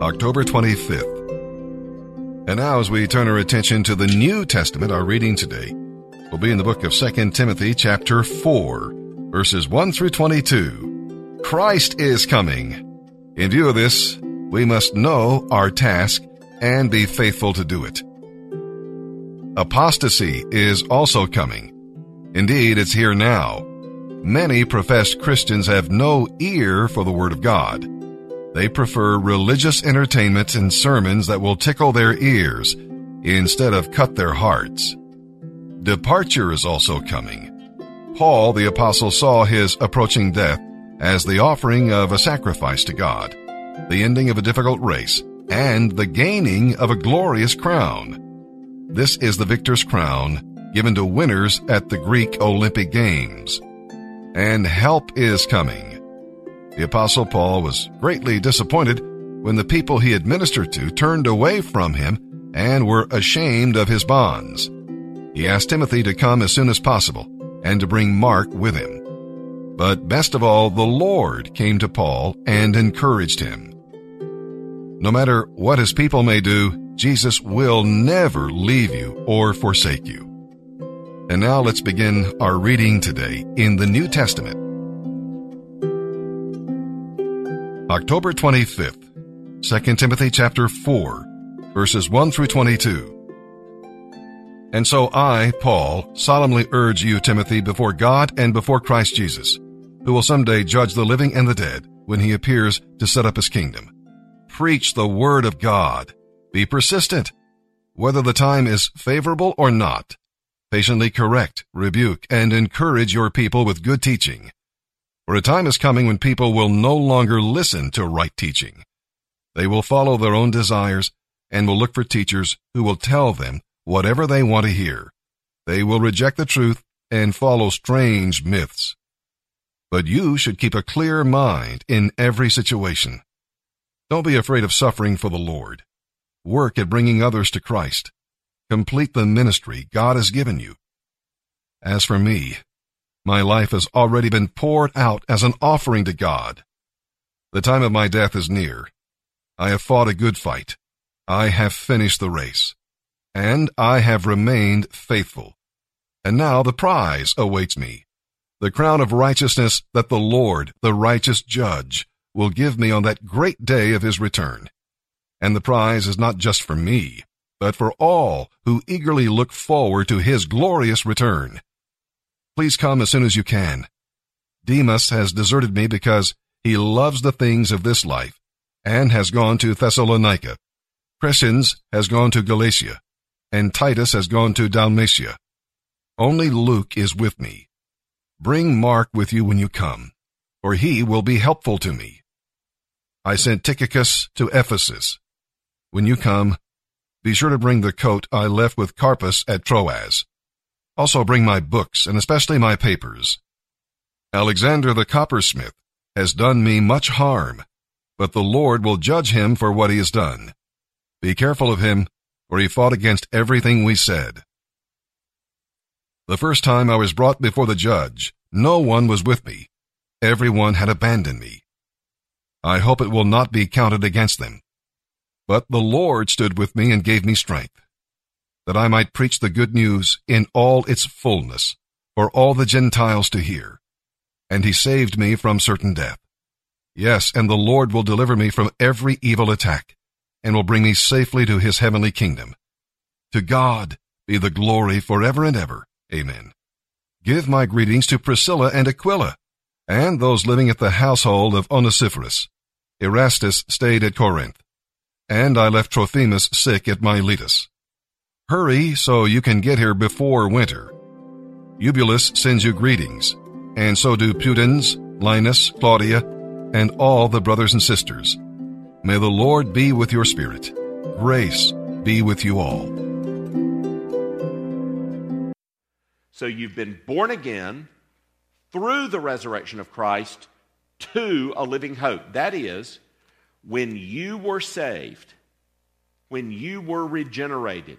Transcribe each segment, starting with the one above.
October 25th. And now, as we turn our attention to the New Testament, our reading today will be in the book of 2 Timothy, chapter 4, verses 1 through 22. Christ is coming. In view of this, we must know our task and be faithful to do it. Apostasy is also coming. Indeed, it's here now. Many professed Christians have no ear for the Word of God. They prefer religious entertainment and sermons that will tickle their ears instead of cut their hearts. Departure is also coming. Paul the apostle saw his approaching death as the offering of a sacrifice to God, the ending of a difficult race, and the gaining of a glorious crown. This is the victor's crown given to winners at the Greek Olympic Games. And help is coming. The apostle Paul was greatly disappointed when the people he administered to turned away from him and were ashamed of his bonds. He asked Timothy to come as soon as possible and to bring Mark with him. But best of all, the Lord came to Paul and encouraged him. No matter what his people may do, Jesus will never leave you or forsake you. And now let's begin our reading today in the New Testament. October 25th, 2 Timothy chapter 4, verses 1 through 22. And so I, Paul, solemnly urge you, Timothy, before God and before Christ Jesus, who will someday judge the living and the dead when he appears to set up his kingdom. Preach the word of God. Be persistent, whether the time is favorable or not. Patiently correct, rebuke, and encourage your people with good teaching. For a time is coming when people will no longer listen to right teaching. They will follow their own desires and will look for teachers who will tell them whatever they want to hear. They will reject the truth and follow strange myths. But you should keep a clear mind in every situation. Don't be afraid of suffering for the Lord. Work at bringing others to Christ. Complete the ministry God has given you. As for me, my life has already been poured out as an offering to God. The time of my death is near. I have fought a good fight. I have finished the race. And I have remained faithful. And now the prize awaits me. The crown of righteousness that the Lord, the righteous judge, will give me on that great day of his return. And the prize is not just for me, but for all who eagerly look forward to his glorious return. Please come as soon as you can. Demas has deserted me because he loves the things of this life and has gone to Thessalonica. Crescens has gone to Galatia, and Titus has gone to Dalmatia. Only Luke is with me. Bring Mark with you when you come, for he will be helpful to me. I sent Tychicus to Ephesus. When you come, be sure to bring the coat I left with Carpus at Troas. Also bring my books, and especially my papers. Alexander the coppersmith has done me much harm, but the Lord will judge him for what he has done. Be careful of him, for he fought against everything we said. The first time I was brought before the judge, no one was with me. Everyone had abandoned me. I hope it will not be counted against them. But the Lord stood with me and gave me strength that I might preach the good news in all its fullness for all the Gentiles to hear. And he saved me from certain death. Yes, and the Lord will deliver me from every evil attack and will bring me safely to his heavenly kingdom. To God be the glory forever and ever. Amen. Give my greetings to Priscilla and Aquila and those living at the household of Onesiphorus. Erastus stayed at Corinth, and I left Trophimus sick at Miletus. Hurry so you can get here before winter. Eubulus sends you greetings, and so do Pudens, Linus, Claudia, and all the brothers and sisters. May the Lord be with your spirit. Grace be with you all. So you've been born again through the resurrection of Christ to a living hope. That is, when you were saved, when you were regenerated,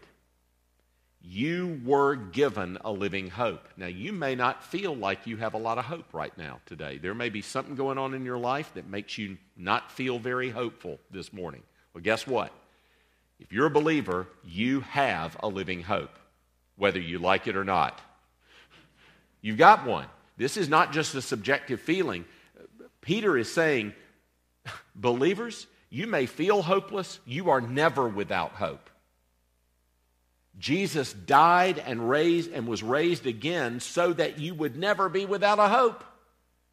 you were given a living hope. Now, you may not feel like you have a lot of hope right now today. There may be something going on in your life that makes you not feel very hopeful this morning. Well, guess what? If you're a believer, you have a living hope, whether you like it or not. You've got one. This is not just a subjective feeling. Peter is saying, believers, you may feel hopeless, you are never without hope. Jesus died and raised and was raised again so that you would never be without a hope.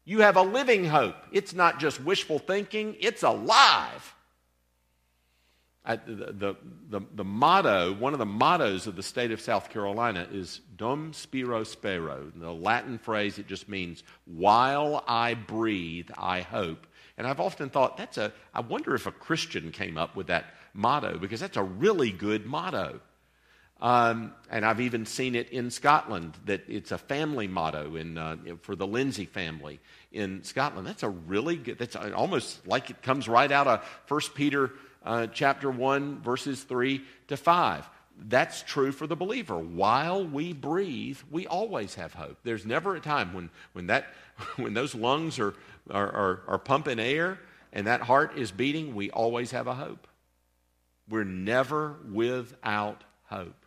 You have a living hope. It's not just wishful thinking, it's alive. I, the, the, the, the, motto, one of the mottos of the state of South Carolina is Dum Spiro Spero. The Latin phrase, it just means, while I breathe, I hope. And I've often thought, that's a, I wonder if a Christian came up with that motto, because that's a really good motto. Um, and I've even seen it in Scotland that it's a family motto in, uh, for the Lindsay family in Scotland. That's a really good, that's almost like it comes right out of 1 Peter uh, chapter 1, verses 3 to 5. That's true for the believer. While we breathe, we always have hope. There's never a time when, when, that, when those lungs are, are, are, are pumping air and that heart is beating, we always have a hope. We're never without hope.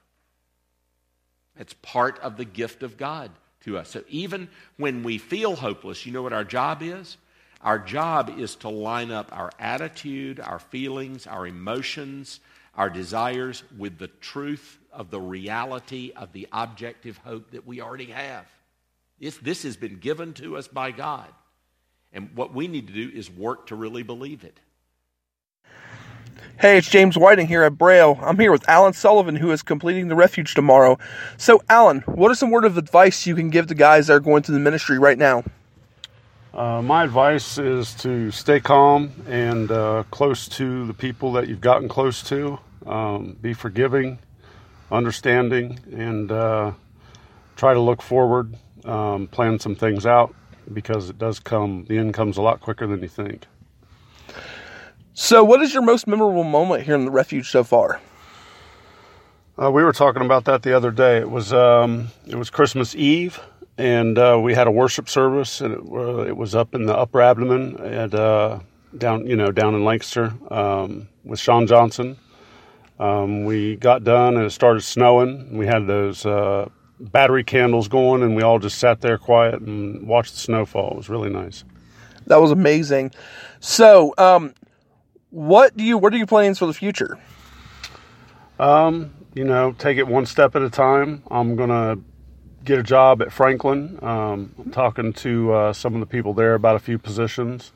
It's part of the gift of God to us. So even when we feel hopeless, you know what our job is? Our job is to line up our attitude, our feelings, our emotions, our desires with the truth of the reality of the objective hope that we already have. This has been given to us by God. And what we need to do is work to really believe it. Hey, it's James Whiting here at Braille. I'm here with Alan Sullivan, who is completing the refuge tomorrow. So, Alan, what are some word of advice you can give to guys that are going through the ministry right now? Uh, my advice is to stay calm and uh, close to the people that you've gotten close to. Um, be forgiving, understanding, and uh, try to look forward, um, plan some things out because it does come, the end comes a lot quicker than you think. So, what is your most memorable moment here in the refuge so far? Uh, we were talking about that the other day. It was um, it was Christmas Eve, and uh, we had a worship service, and it, uh, it, was up in the upper abdomen at uh, down, you know, down in Lancaster um, with Sean Johnson. Um, we got done, and it started snowing. We had those uh, battery candles going, and we all just sat there quiet and watched the snowfall. It was really nice. That was amazing. So, um, what do you? What are your plans for the future? Um, you know, take it one step at a time. I'm gonna get a job at Franklin. Um, I'm talking to uh, some of the people there about a few positions.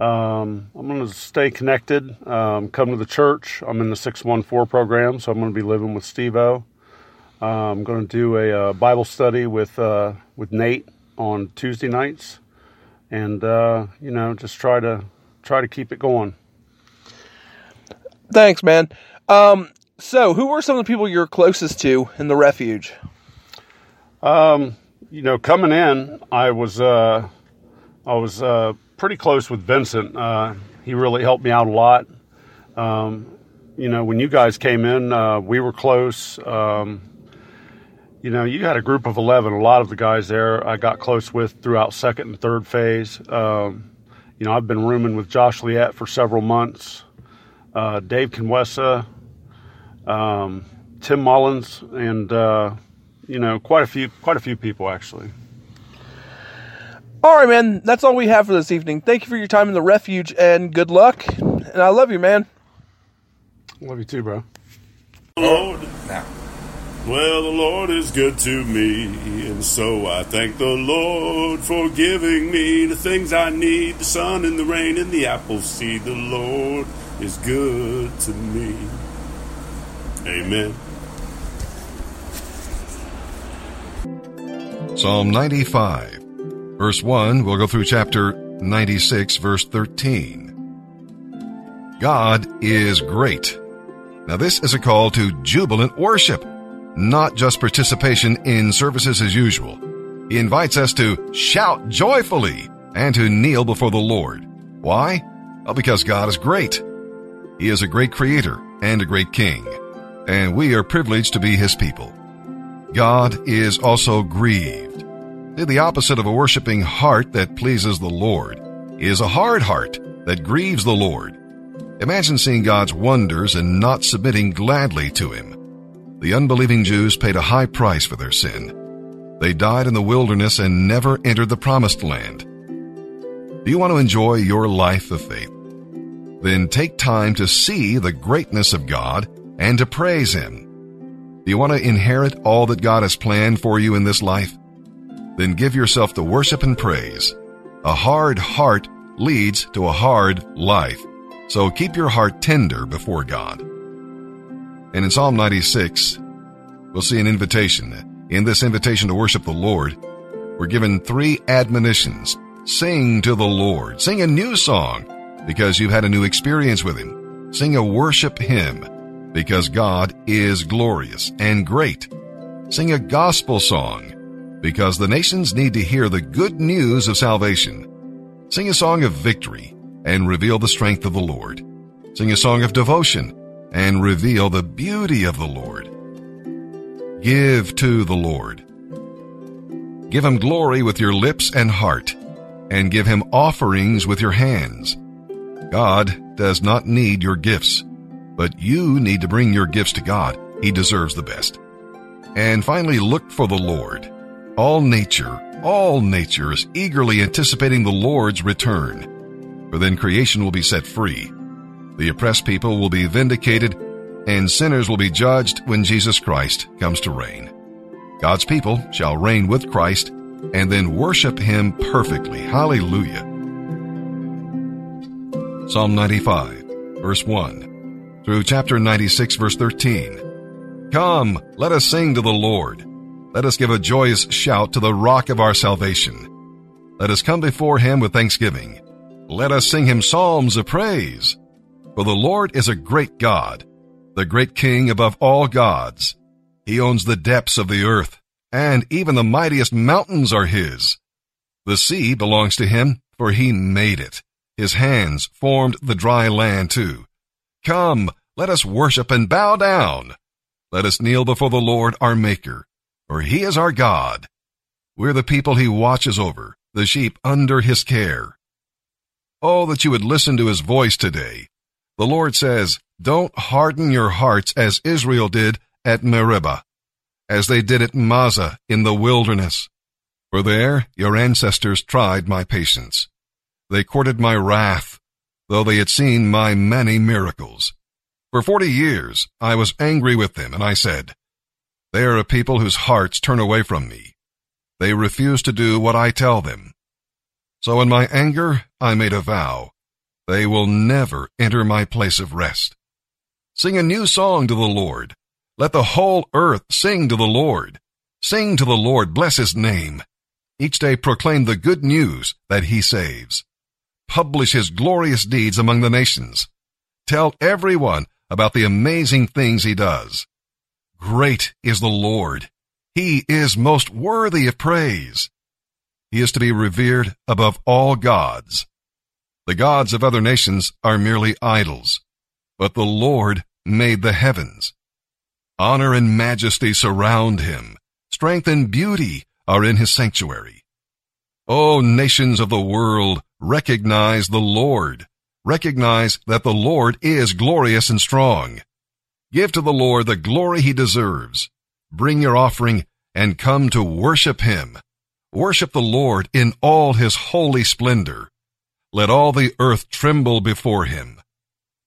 Um, I'm going to stay connected, um, come to the church. I'm in the 614 program, so I'm going to be living with Steve O. am um, going to do a, uh, Bible study with, uh, with Nate on Tuesday nights and, uh, you know, just try to, try to keep it going. Thanks, man. Um, so, who are some of the people you're closest to in the refuge? Um, you know, coming in, I was uh, I was uh, pretty close with Vincent. Uh, he really helped me out a lot. Um, you know, when you guys came in, uh, we were close. Um, you know, you had a group of 11. A lot of the guys there I got close with throughout second and third phase. Um, you know, I've been rooming with Josh Liette for several months. Uh, Dave Conwessa, um, Tim Mullins, and uh, you know, quite a few, quite a few people actually. All right, man. That's all we have for this evening. Thank you for your time in the refuge, and good luck. And I love you, man. Love you too, bro. Lord, now. Well, the Lord is good to me, and so I thank the Lord for giving me the things I need the sun and the rain and the apple seed. The Lord is good to me. Amen. Psalm 95, verse 1, we'll go through chapter 96, verse 13. God is great. Now, this is a call to jubilant worship, not just participation in services as usual. He invites us to shout joyfully and to kneel before the Lord. Why? Well, because God is great. He is a great creator and a great king, and we are privileged to be his people. God is also grieved. The opposite of a worshiping heart that pleases the Lord is a hard heart that grieves the Lord. Imagine seeing God's wonders and not submitting gladly to Him. The unbelieving Jews paid a high price for their sin. They died in the wilderness and never entered the promised land. Do you want to enjoy your life of faith? Then take time to see the greatness of God and to praise Him. Do you want to inherit all that God has planned for you in this life? Then give yourself to worship and praise. A hard heart leads to a hard life. So keep your heart tender before God. And in Psalm 96, we'll see an invitation. In this invitation to worship the Lord, we're given three admonitions. Sing to the Lord. Sing a new song because you've had a new experience with Him. Sing a worship hymn because God is glorious and great. Sing a gospel song because the nations need to hear the good news of salvation. Sing a song of victory and reveal the strength of the Lord. Sing a song of devotion and reveal the beauty of the Lord. Give to the Lord. Give him glory with your lips and heart, and give him offerings with your hands. God does not need your gifts, but you need to bring your gifts to God. He deserves the best. And finally, look for the Lord. All nature, all nature is eagerly anticipating the Lord's return. For then creation will be set free. The oppressed people will be vindicated and sinners will be judged when Jesus Christ comes to reign. God's people shall reign with Christ and then worship him perfectly. Hallelujah. Psalm 95, verse 1, through chapter 96, verse 13. Come, let us sing to the Lord. Let us give a joyous shout to the rock of our salvation. Let us come before him with thanksgiving. Let us sing him psalms of praise. For the Lord is a great God, the great King above all gods. He owns the depths of the earth, and even the mightiest mountains are his. The sea belongs to him, for he made it. His hands formed the dry land too. Come, let us worship and bow down. Let us kneel before the Lord our Maker, for he is our God. We're the people he watches over, the sheep under his care. Oh, that you would listen to his voice today. The Lord says, don't harden your hearts as Israel did at Meribah, as they did at Massah in the wilderness. For there your ancestors tried my patience. They courted my wrath, though they had seen my many miracles. For forty years I was angry with them, and I said, They are a people whose hearts turn away from me. They refuse to do what I tell them. So in my anger I made a vow. They will never enter my place of rest. Sing a new song to the Lord. Let the whole earth sing to the Lord. Sing to the Lord, bless his name. Each day proclaim the good news that he saves publish his glorious deeds among the nations. Tell everyone about the amazing things he does. Great is the Lord. He is most worthy of praise. He is to be revered above all gods. The gods of other nations are merely idols, but the Lord made the heavens. Honor and majesty surround him. Strength and beauty are in his sanctuary. O nations of the world, recognize the Lord. Recognize that the Lord is glorious and strong. Give to the Lord the glory he deserves. Bring your offering and come to worship him. Worship the Lord in all his holy splendor. Let all the earth tremble before him.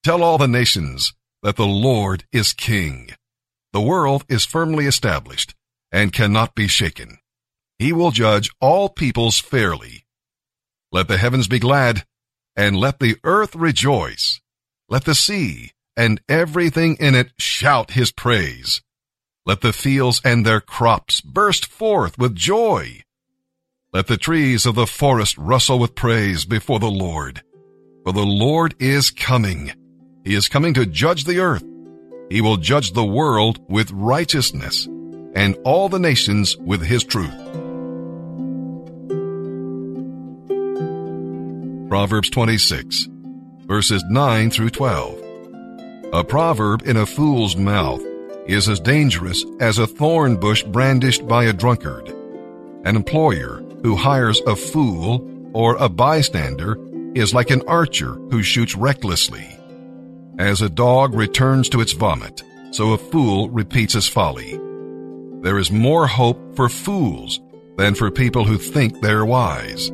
Tell all the nations that the Lord is king. The world is firmly established and cannot be shaken. He will judge all peoples fairly. Let the heavens be glad, and let the earth rejoice. Let the sea and everything in it shout his praise. Let the fields and their crops burst forth with joy. Let the trees of the forest rustle with praise before the Lord. For the Lord is coming. He is coming to judge the earth. He will judge the world with righteousness and all the nations with his truth. Proverbs 26, verses 9 through 12. A proverb in a fool's mouth is as dangerous as a thorn bush brandished by a drunkard. An employer who hires a fool or a bystander is like an archer who shoots recklessly. As a dog returns to its vomit, so a fool repeats his folly. There is more hope for fools than for people who think they're wise.